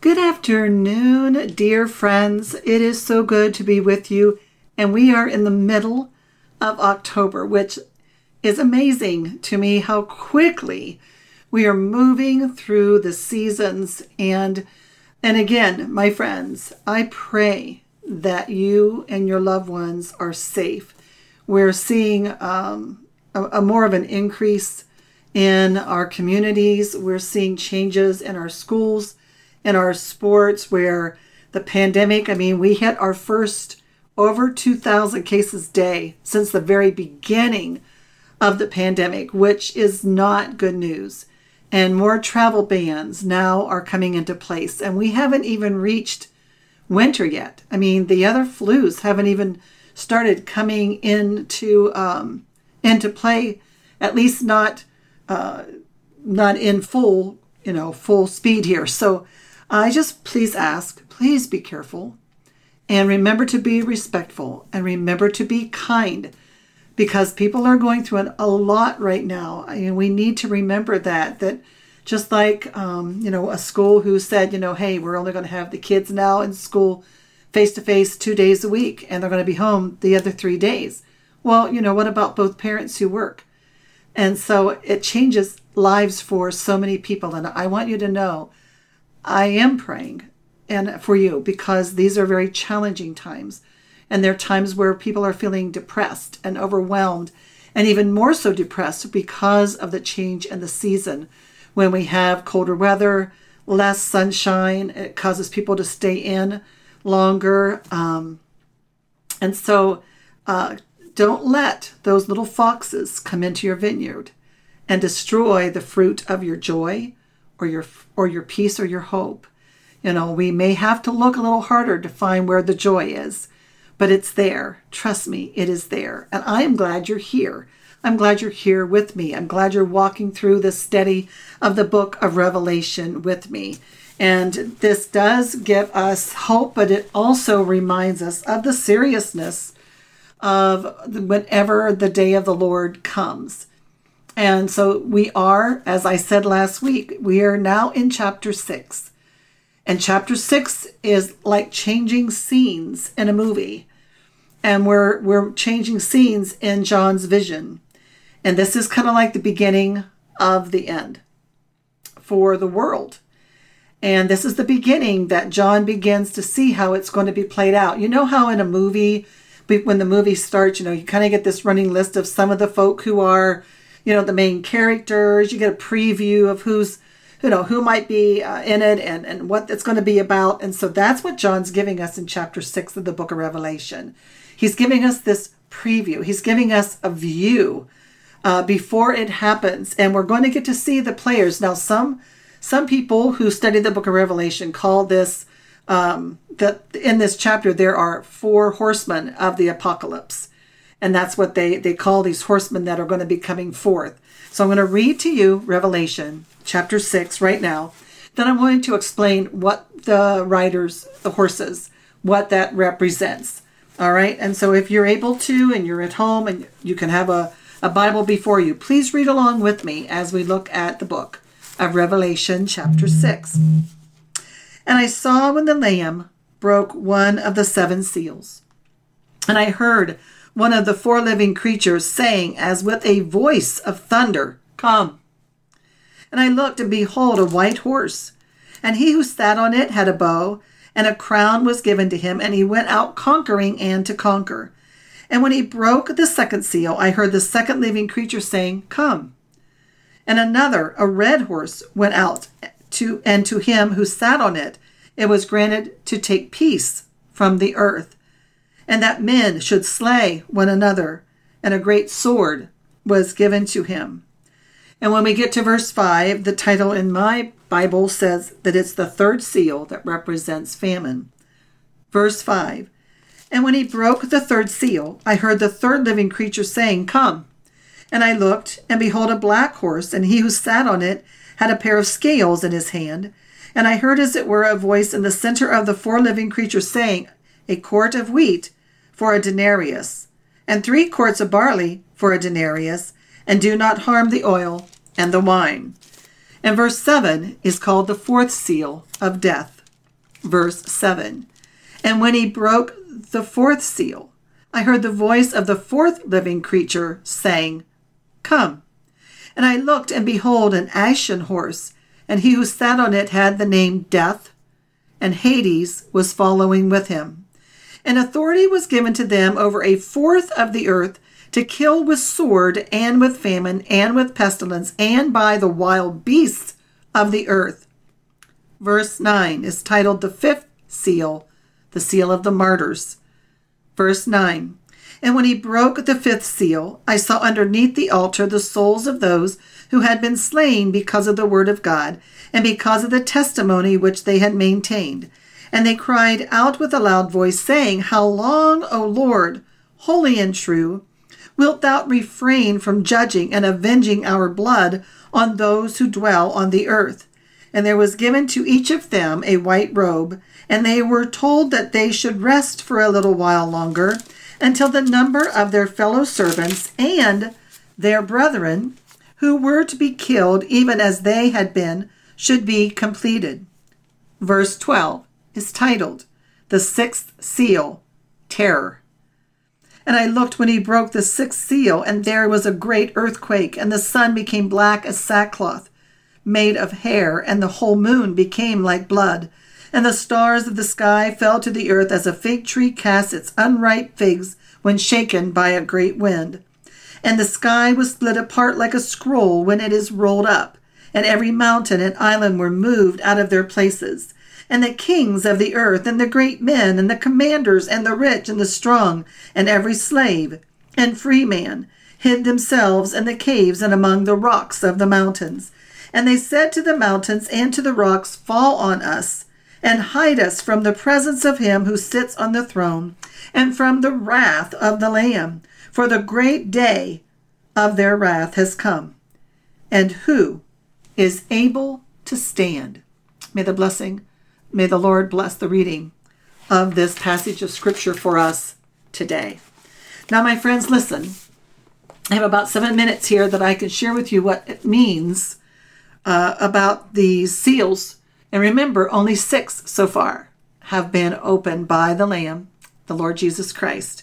Good afternoon, dear friends. It is so good to be with you. And we are in the middle of October, which is amazing to me how quickly we are moving through the seasons. And, and again, my friends, I pray that you and your loved ones are safe. We're seeing um, a, a more of an increase in our communities. We're seeing changes in our schools in our sports where the pandemic, I mean, we hit our first over 2,000 cases day since the very beginning of the pandemic, which is not good news. And more travel bans now are coming into place. And we haven't even reached winter yet. I mean, the other flus haven't even started coming into um, into play, at least not uh, not in full, you know, full speed here. So I just please ask, please be careful and remember to be respectful and remember to be kind because people are going through an, a lot right now. I mean, we need to remember that, that just like, um, you know, a school who said, you know, hey, we're only going to have the kids now in school face to face two days a week and they're going to be home the other three days. Well, you know, what about both parents who work? And so it changes lives for so many people. And I want you to know I am praying and for you because these are very challenging times. And there are times where people are feeling depressed and overwhelmed and even more so depressed because of the change in the season. When we have colder weather, less sunshine, it causes people to stay in longer. Um, and so uh, don't let those little foxes come into your vineyard and destroy the fruit of your joy or your or your peace or your hope. You know, we may have to look a little harder to find where the joy is, but it's there. Trust me, it is there. And I am glad you're here. I'm glad you're here with me. I'm glad you're walking through the study of the book of Revelation with me. And this does give us hope, but it also reminds us of the seriousness of whenever the day of the Lord comes. And so we are, as I said last week, we are now in chapter six. And chapter six is like changing scenes in a movie. And we're we're changing scenes in John's vision. And this is kind of like the beginning of the end for the world. And this is the beginning that John begins to see how it's going to be played out. You know how in a movie, when the movie starts, you know, you kind of get this running list of some of the folk who are you know the main characters you get a preview of who's you know who might be uh, in it and and what it's going to be about. And so that's what john's giving us in chapter 6 of the book of revelation. He's giving us this preview. He's giving us a view uh, before it happens. And we're going to get to see the players. Now some some people who study the book of revelation call this um, that in this chapter there are four horsemen of the apocalypse and that's what they, they call these horsemen that are going to be coming forth. So I'm going to read to you Revelation chapter 6 right now. Then I'm going to explain what the riders, the horses, what that represents. All right. And so if you're able to and you're at home and you can have a, a Bible before you, please read along with me as we look at the book of Revelation chapter 6. And I saw when the Lamb broke one of the seven seals. And I heard one of the four living creatures, saying, as with a voice of thunder, Come. And I looked, and behold, a white horse. And he who sat on it had a bow, and a crown was given to him, and he went out conquering and to conquer. And when he broke the second seal, I heard the second living creature saying, Come. And another, a red horse, went out to and to him who sat on it, it was granted to take peace from the earth and that men should slay one another, and a great sword was given to him. And when we get to verse 5, the title in my Bible says that it's the third seal that represents famine. Verse 5 And when he broke the third seal, I heard the third living creature saying, Come. And I looked, and behold, a black horse, and he who sat on it had a pair of scales in his hand. And I heard, as it were, a voice in the center of the four living creatures saying, A quart of wheat for a denarius, and three quarts of barley for a denarius, and do not harm the oil and the wine. And verse 7 is called the fourth seal of death. Verse 7 And when he broke the fourth seal, I heard the voice of the fourth living creature saying, Come. And I looked, and behold, an ashen horse, and he who sat on it had the name Death, and Hades was following with him. And authority was given to them over a fourth of the earth to kill with sword, and with famine, and with pestilence, and by the wild beasts of the earth. Verse 9 is titled The Fifth Seal, the Seal of the Martyrs. Verse 9 And when he broke the fifth seal, I saw underneath the altar the souls of those who had been slain because of the word of God, and because of the testimony which they had maintained. And they cried out with a loud voice, saying, How long, O Lord, holy and true, wilt thou refrain from judging and avenging our blood on those who dwell on the earth? And there was given to each of them a white robe, and they were told that they should rest for a little while longer until the number of their fellow servants and their brethren who were to be killed even as they had been should be completed. Verse 12 is titled The Sixth Seal Terror. And I looked when he broke the sixth seal, and there was a great earthquake, and the sun became black as sackcloth made of hair, and the whole moon became like blood. And the stars of the sky fell to the earth as a fig tree casts its unripe figs when shaken by a great wind. And the sky was split apart like a scroll when it is rolled up, and every mountain and island were moved out of their places and the kings of the earth, and the great men, and the commanders, and the rich, and the strong, and every slave and free man, hid themselves in the caves and among the rocks of the mountains. And they said to the mountains and to the rocks, Fall on us, and hide us from the presence of him who sits on the throne, and from the wrath of the Lamb, for the great day of their wrath has come. And who is able to stand? May the blessing May the Lord bless the reading of this passage of Scripture for us today. Now, my friends, listen. I have about seven minutes here that I can share with you what it means uh, about these seals. And remember, only six so far have been opened by the Lamb, the Lord Jesus Christ.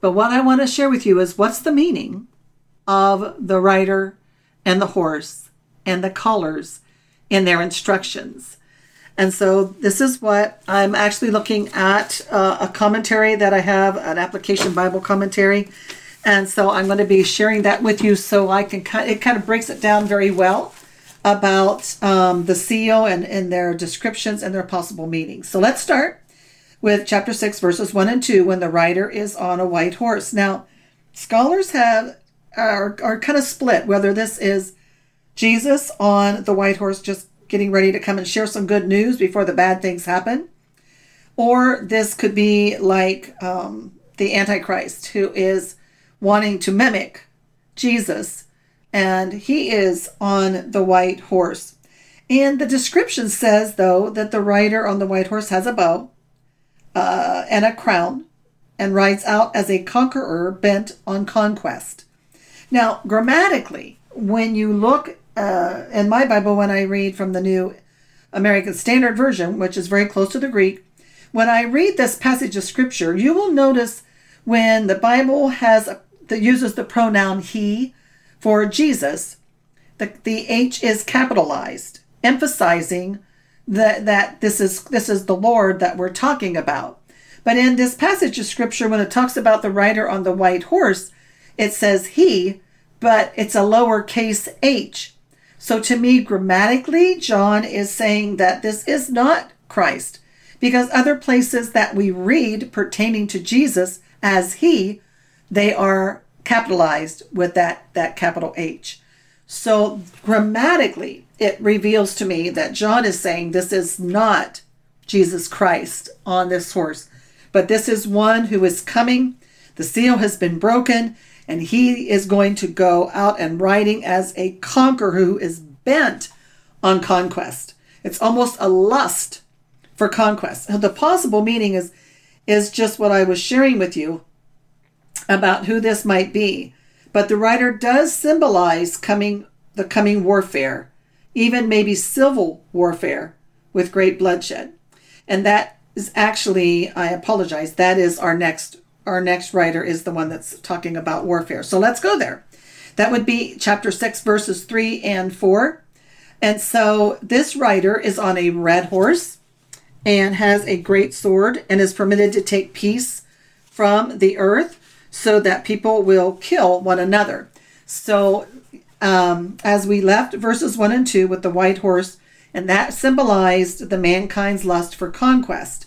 But what I want to share with you is what's the meaning of the rider and the horse and the colors in their instructions. And so this is what I'm actually looking at uh, a commentary that I have, an application Bible commentary. And so I'm going to be sharing that with you so I can kind it kind of breaks it down very well about um, the seal and, and their descriptions and their possible meanings. So let's start with chapter 6 verses 1 and 2 when the rider is on a white horse. Now, scholars have are, are kind of split whether this is Jesus on the white horse just getting ready to come and share some good news before the bad things happen. Or this could be like um, the Antichrist who is wanting to mimic Jesus, and he is on the white horse. And the description says, though, that the rider on the white horse has a bow uh, and a crown and rides out as a conqueror bent on conquest. Now, grammatically, when you look uh, in my Bible, when I read from the New American Standard Version, which is very close to the Greek, when I read this passage of Scripture, you will notice when the Bible has a, uses the pronoun he for Jesus, the, the H is capitalized, emphasizing that, that this is this is the Lord that we're talking about. But in this passage of Scripture, when it talks about the rider on the white horse, it says he, but it's a lowercase h. So to me, grammatically, John is saying that this is not Christ because other places that we read pertaining to Jesus as he, they are capitalized with that, that capital H. So grammatically, it reveals to me that John is saying this is not Jesus Christ on this horse, but this is one who is coming. The seal has been broken and he is going to go out and riding as a conqueror who is bent on conquest. It's almost a lust for conquest. The possible meaning is is just what I was sharing with you about who this might be. But the writer does symbolize coming the coming warfare, even maybe civil warfare with great bloodshed. And that is actually, I apologize, that is our next our next writer is the one that's talking about warfare. So let's go there. That would be chapter 6 verses 3 and 4. And so this writer is on a red horse and has a great sword and is permitted to take peace from the earth so that people will kill one another. So um, as we left verses 1 and 2 with the white horse, and that symbolized the mankind's lust for conquest.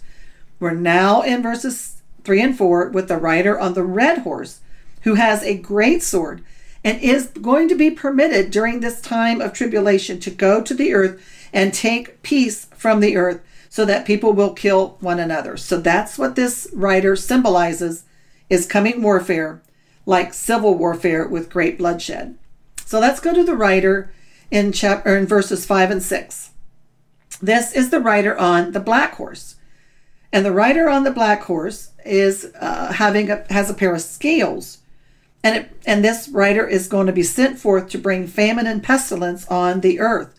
We're now in verses 3 and 4 with the rider on the red horse, who has a great sword and is going to be permitted during this time of tribulation to go to the earth and take peace from the earth so that people will kill one another. So that's what this rider symbolizes is coming warfare like civil warfare with great bloodshed. So let's go to the rider in chapter in verses 5 and 6. This is the rider on the black horse. And the rider on the black horse is uh, having a, has a pair of scales. And, it, and this rider is going to be sent forth to bring famine and pestilence on the earth.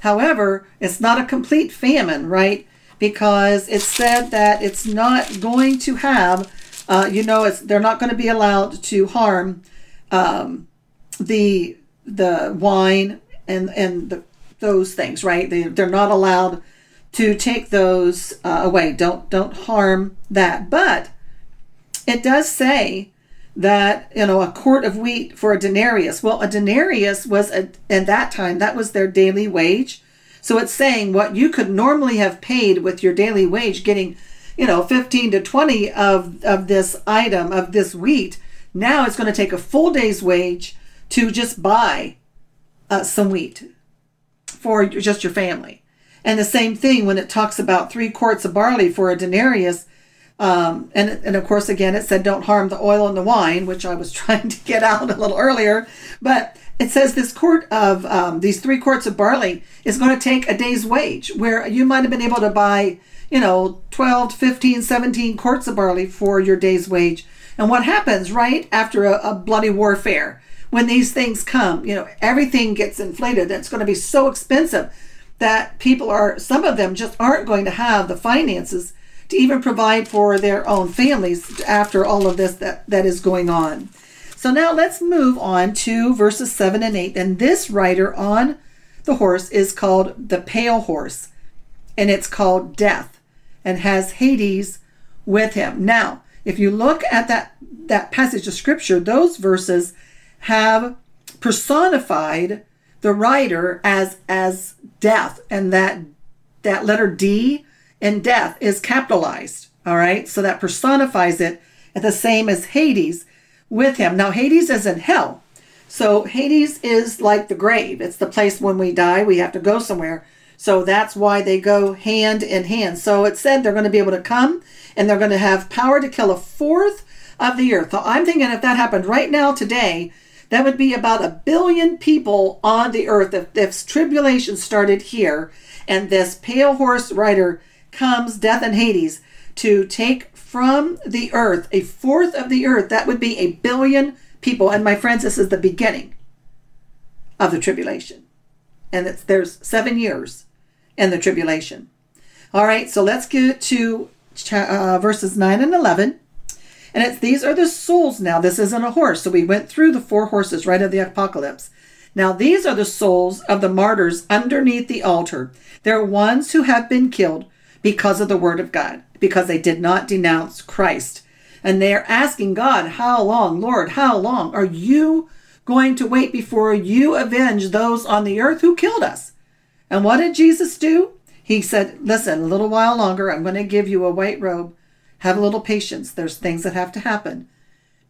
However, it's not a complete famine, right? Because it's said that it's not going to have, uh, you know, it's, they're not going to be allowed to harm um, the the wine and and the, those things, right? They they're not allowed to take those uh, away. Don't don't harm that. But it does say that you know a quart of wheat for a denarius. Well, a denarius was a, at that time that was their daily wage. So it's saying what you could normally have paid with your daily wage, getting you know 15 to 20 of of this item of this wheat. Now it's going to take a full day's wage to just buy uh, some wheat for just your family. And the same thing when it talks about three quarts of barley for a denarius. Um, and, and of course, again, it said don't harm the oil and the wine, which I was trying to get out a little earlier. But it says this quart of um, these three quarts of barley is going to take a day's wage, where you might have been able to buy, you know, 12, 15, 17 quarts of barley for your day's wage. And what happens right after a, a bloody warfare? when these things come, you know, everything gets inflated. It's going to be so expensive that people are, some of them just aren't going to have the finances to even provide for their own families after all of this that, that is going on. So now let's move on to verses 7 and 8. And this rider on the horse is called the pale horse, and it's called death, and has Hades with him. Now, if you look at that, that passage of scripture, those verses have personified the rider as as death and that that letter D in death is capitalized all right? So that personifies it at the same as Hades with him. Now Hades is in hell. So Hades is like the grave. It's the place when we die we have to go somewhere. So that's why they go hand in hand. So it said they're going to be able to come and they're going to have power to kill a fourth of the earth. So I'm thinking if that happened right now today that would be about a billion people on the earth if this tribulation started here and this pale horse rider comes, death and Hades, to take from the earth a fourth of the earth. That would be a billion people. And my friends, this is the beginning of the tribulation. And there's seven years in the tribulation. All right, so let's get to uh, verses 9 and 11. And it's these are the souls now. This isn't a horse. So we went through the four horses right of the apocalypse. Now these are the souls of the martyrs underneath the altar. They're ones who have been killed because of the word of God, because they did not denounce Christ. And they're asking God, How long, Lord, how long are you going to wait before you avenge those on the earth who killed us? And what did Jesus do? He said, Listen, a little while longer, I'm going to give you a white robe have a little patience. There's things that have to happen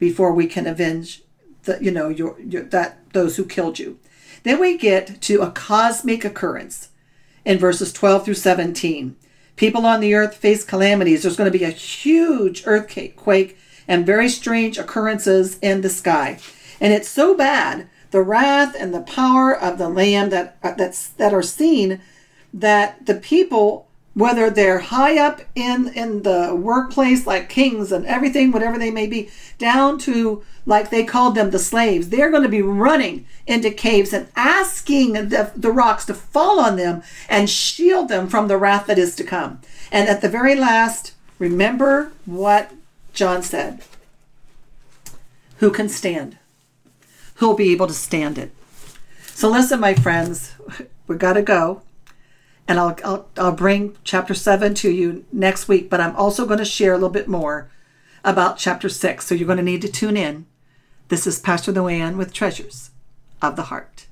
before we can avenge the, you know, your, your that those who killed you. Then we get to a cosmic occurrence in verses 12 through 17. People on the earth face calamities. There's going to be a huge earthquake quake, and very strange occurrences in the sky. And it's so bad, the wrath and the power of the Lamb that, uh, that's, that are seen, that the people whether they're high up in in the workplace like kings and everything whatever they may be down to like they called them the slaves they're going to be running into caves and asking the, the rocks to fall on them and shield them from the wrath that is to come. And at the very last remember what john said. Who can stand? Who'll be able to stand it? So listen my friends we got to go and I'll, I'll, I'll bring chapter 7 to you next week, but I'm also going to share a little bit more about chapter 6. So you're going to need to tune in. This is Pastor Luann with Treasures of the Heart.